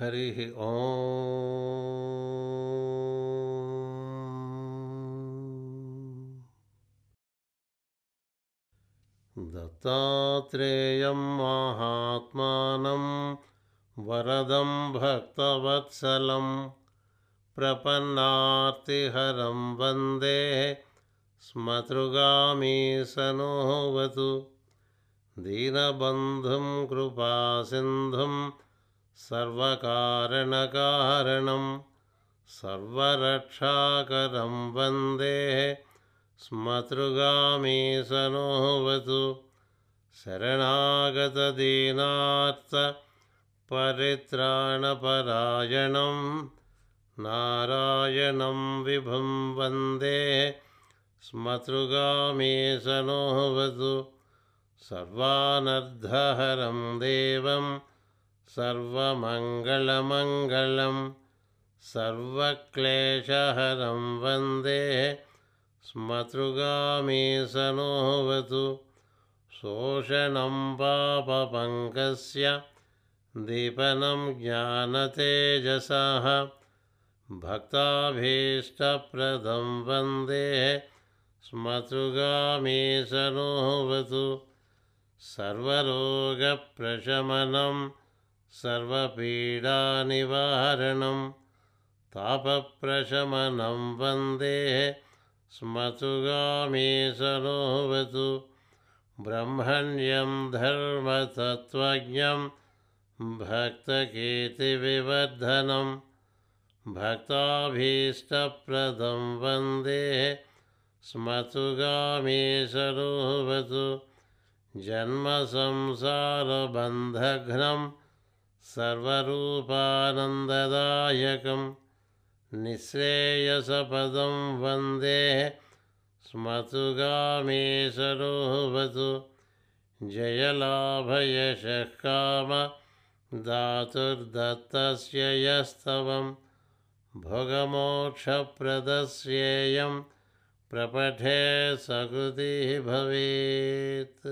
हरिः ॐ दत्तात्रेयं महात्मानं वरदं भक्तवत्सलं प्रपन्नार्तिहरं वन्दे स्मतृगामीशनोऽवतु दीनबन्धुं कृपासिन्धुं सर्वकारणकारणं सर्वरक्षाकरं वन्दे स्मतृगामीशनोऽवतु शरणागतदीनार्थपरित्राणपरायणं नारायणं विभुं वन्दे स्मतृगामीशनोऽवतु सर्वानर्धहरं देवं सर्वमङ्गलमङ्गलं सर्वक्लेशहरं वन्दे स्मतृगामीशनोऽवतु शोषणं पापपङ्कस्य दीपनं ज्ञानतेजसः भक्ताभीष्टप्रदं वन्दे स्मतृगामीशनोऽवतु सर्वरोगप्रशमनं सर्वपीडानिवारणं तापप्रशमनं वन्दे स्मतृगामीशनोऽवतु ब्रह्मण्यं धर्मतत्त्वज्ञं भक्तकीर्तिविवर्धनं भक्ताभीष्टप्रदं वन्दे स्मतृगामीशनोऽवतु जन्मसंसारबन्धघ्नं सर्वरूपानन्ददायकं निःश्रेयसपदं वन्दे स्मतृगामीशनोऽवतु जयलाभयशः दातुर्दत्तस्य यस्तवं भोगमोक्षप्रदस्येयं प्रपठे सकृतिः भवेत्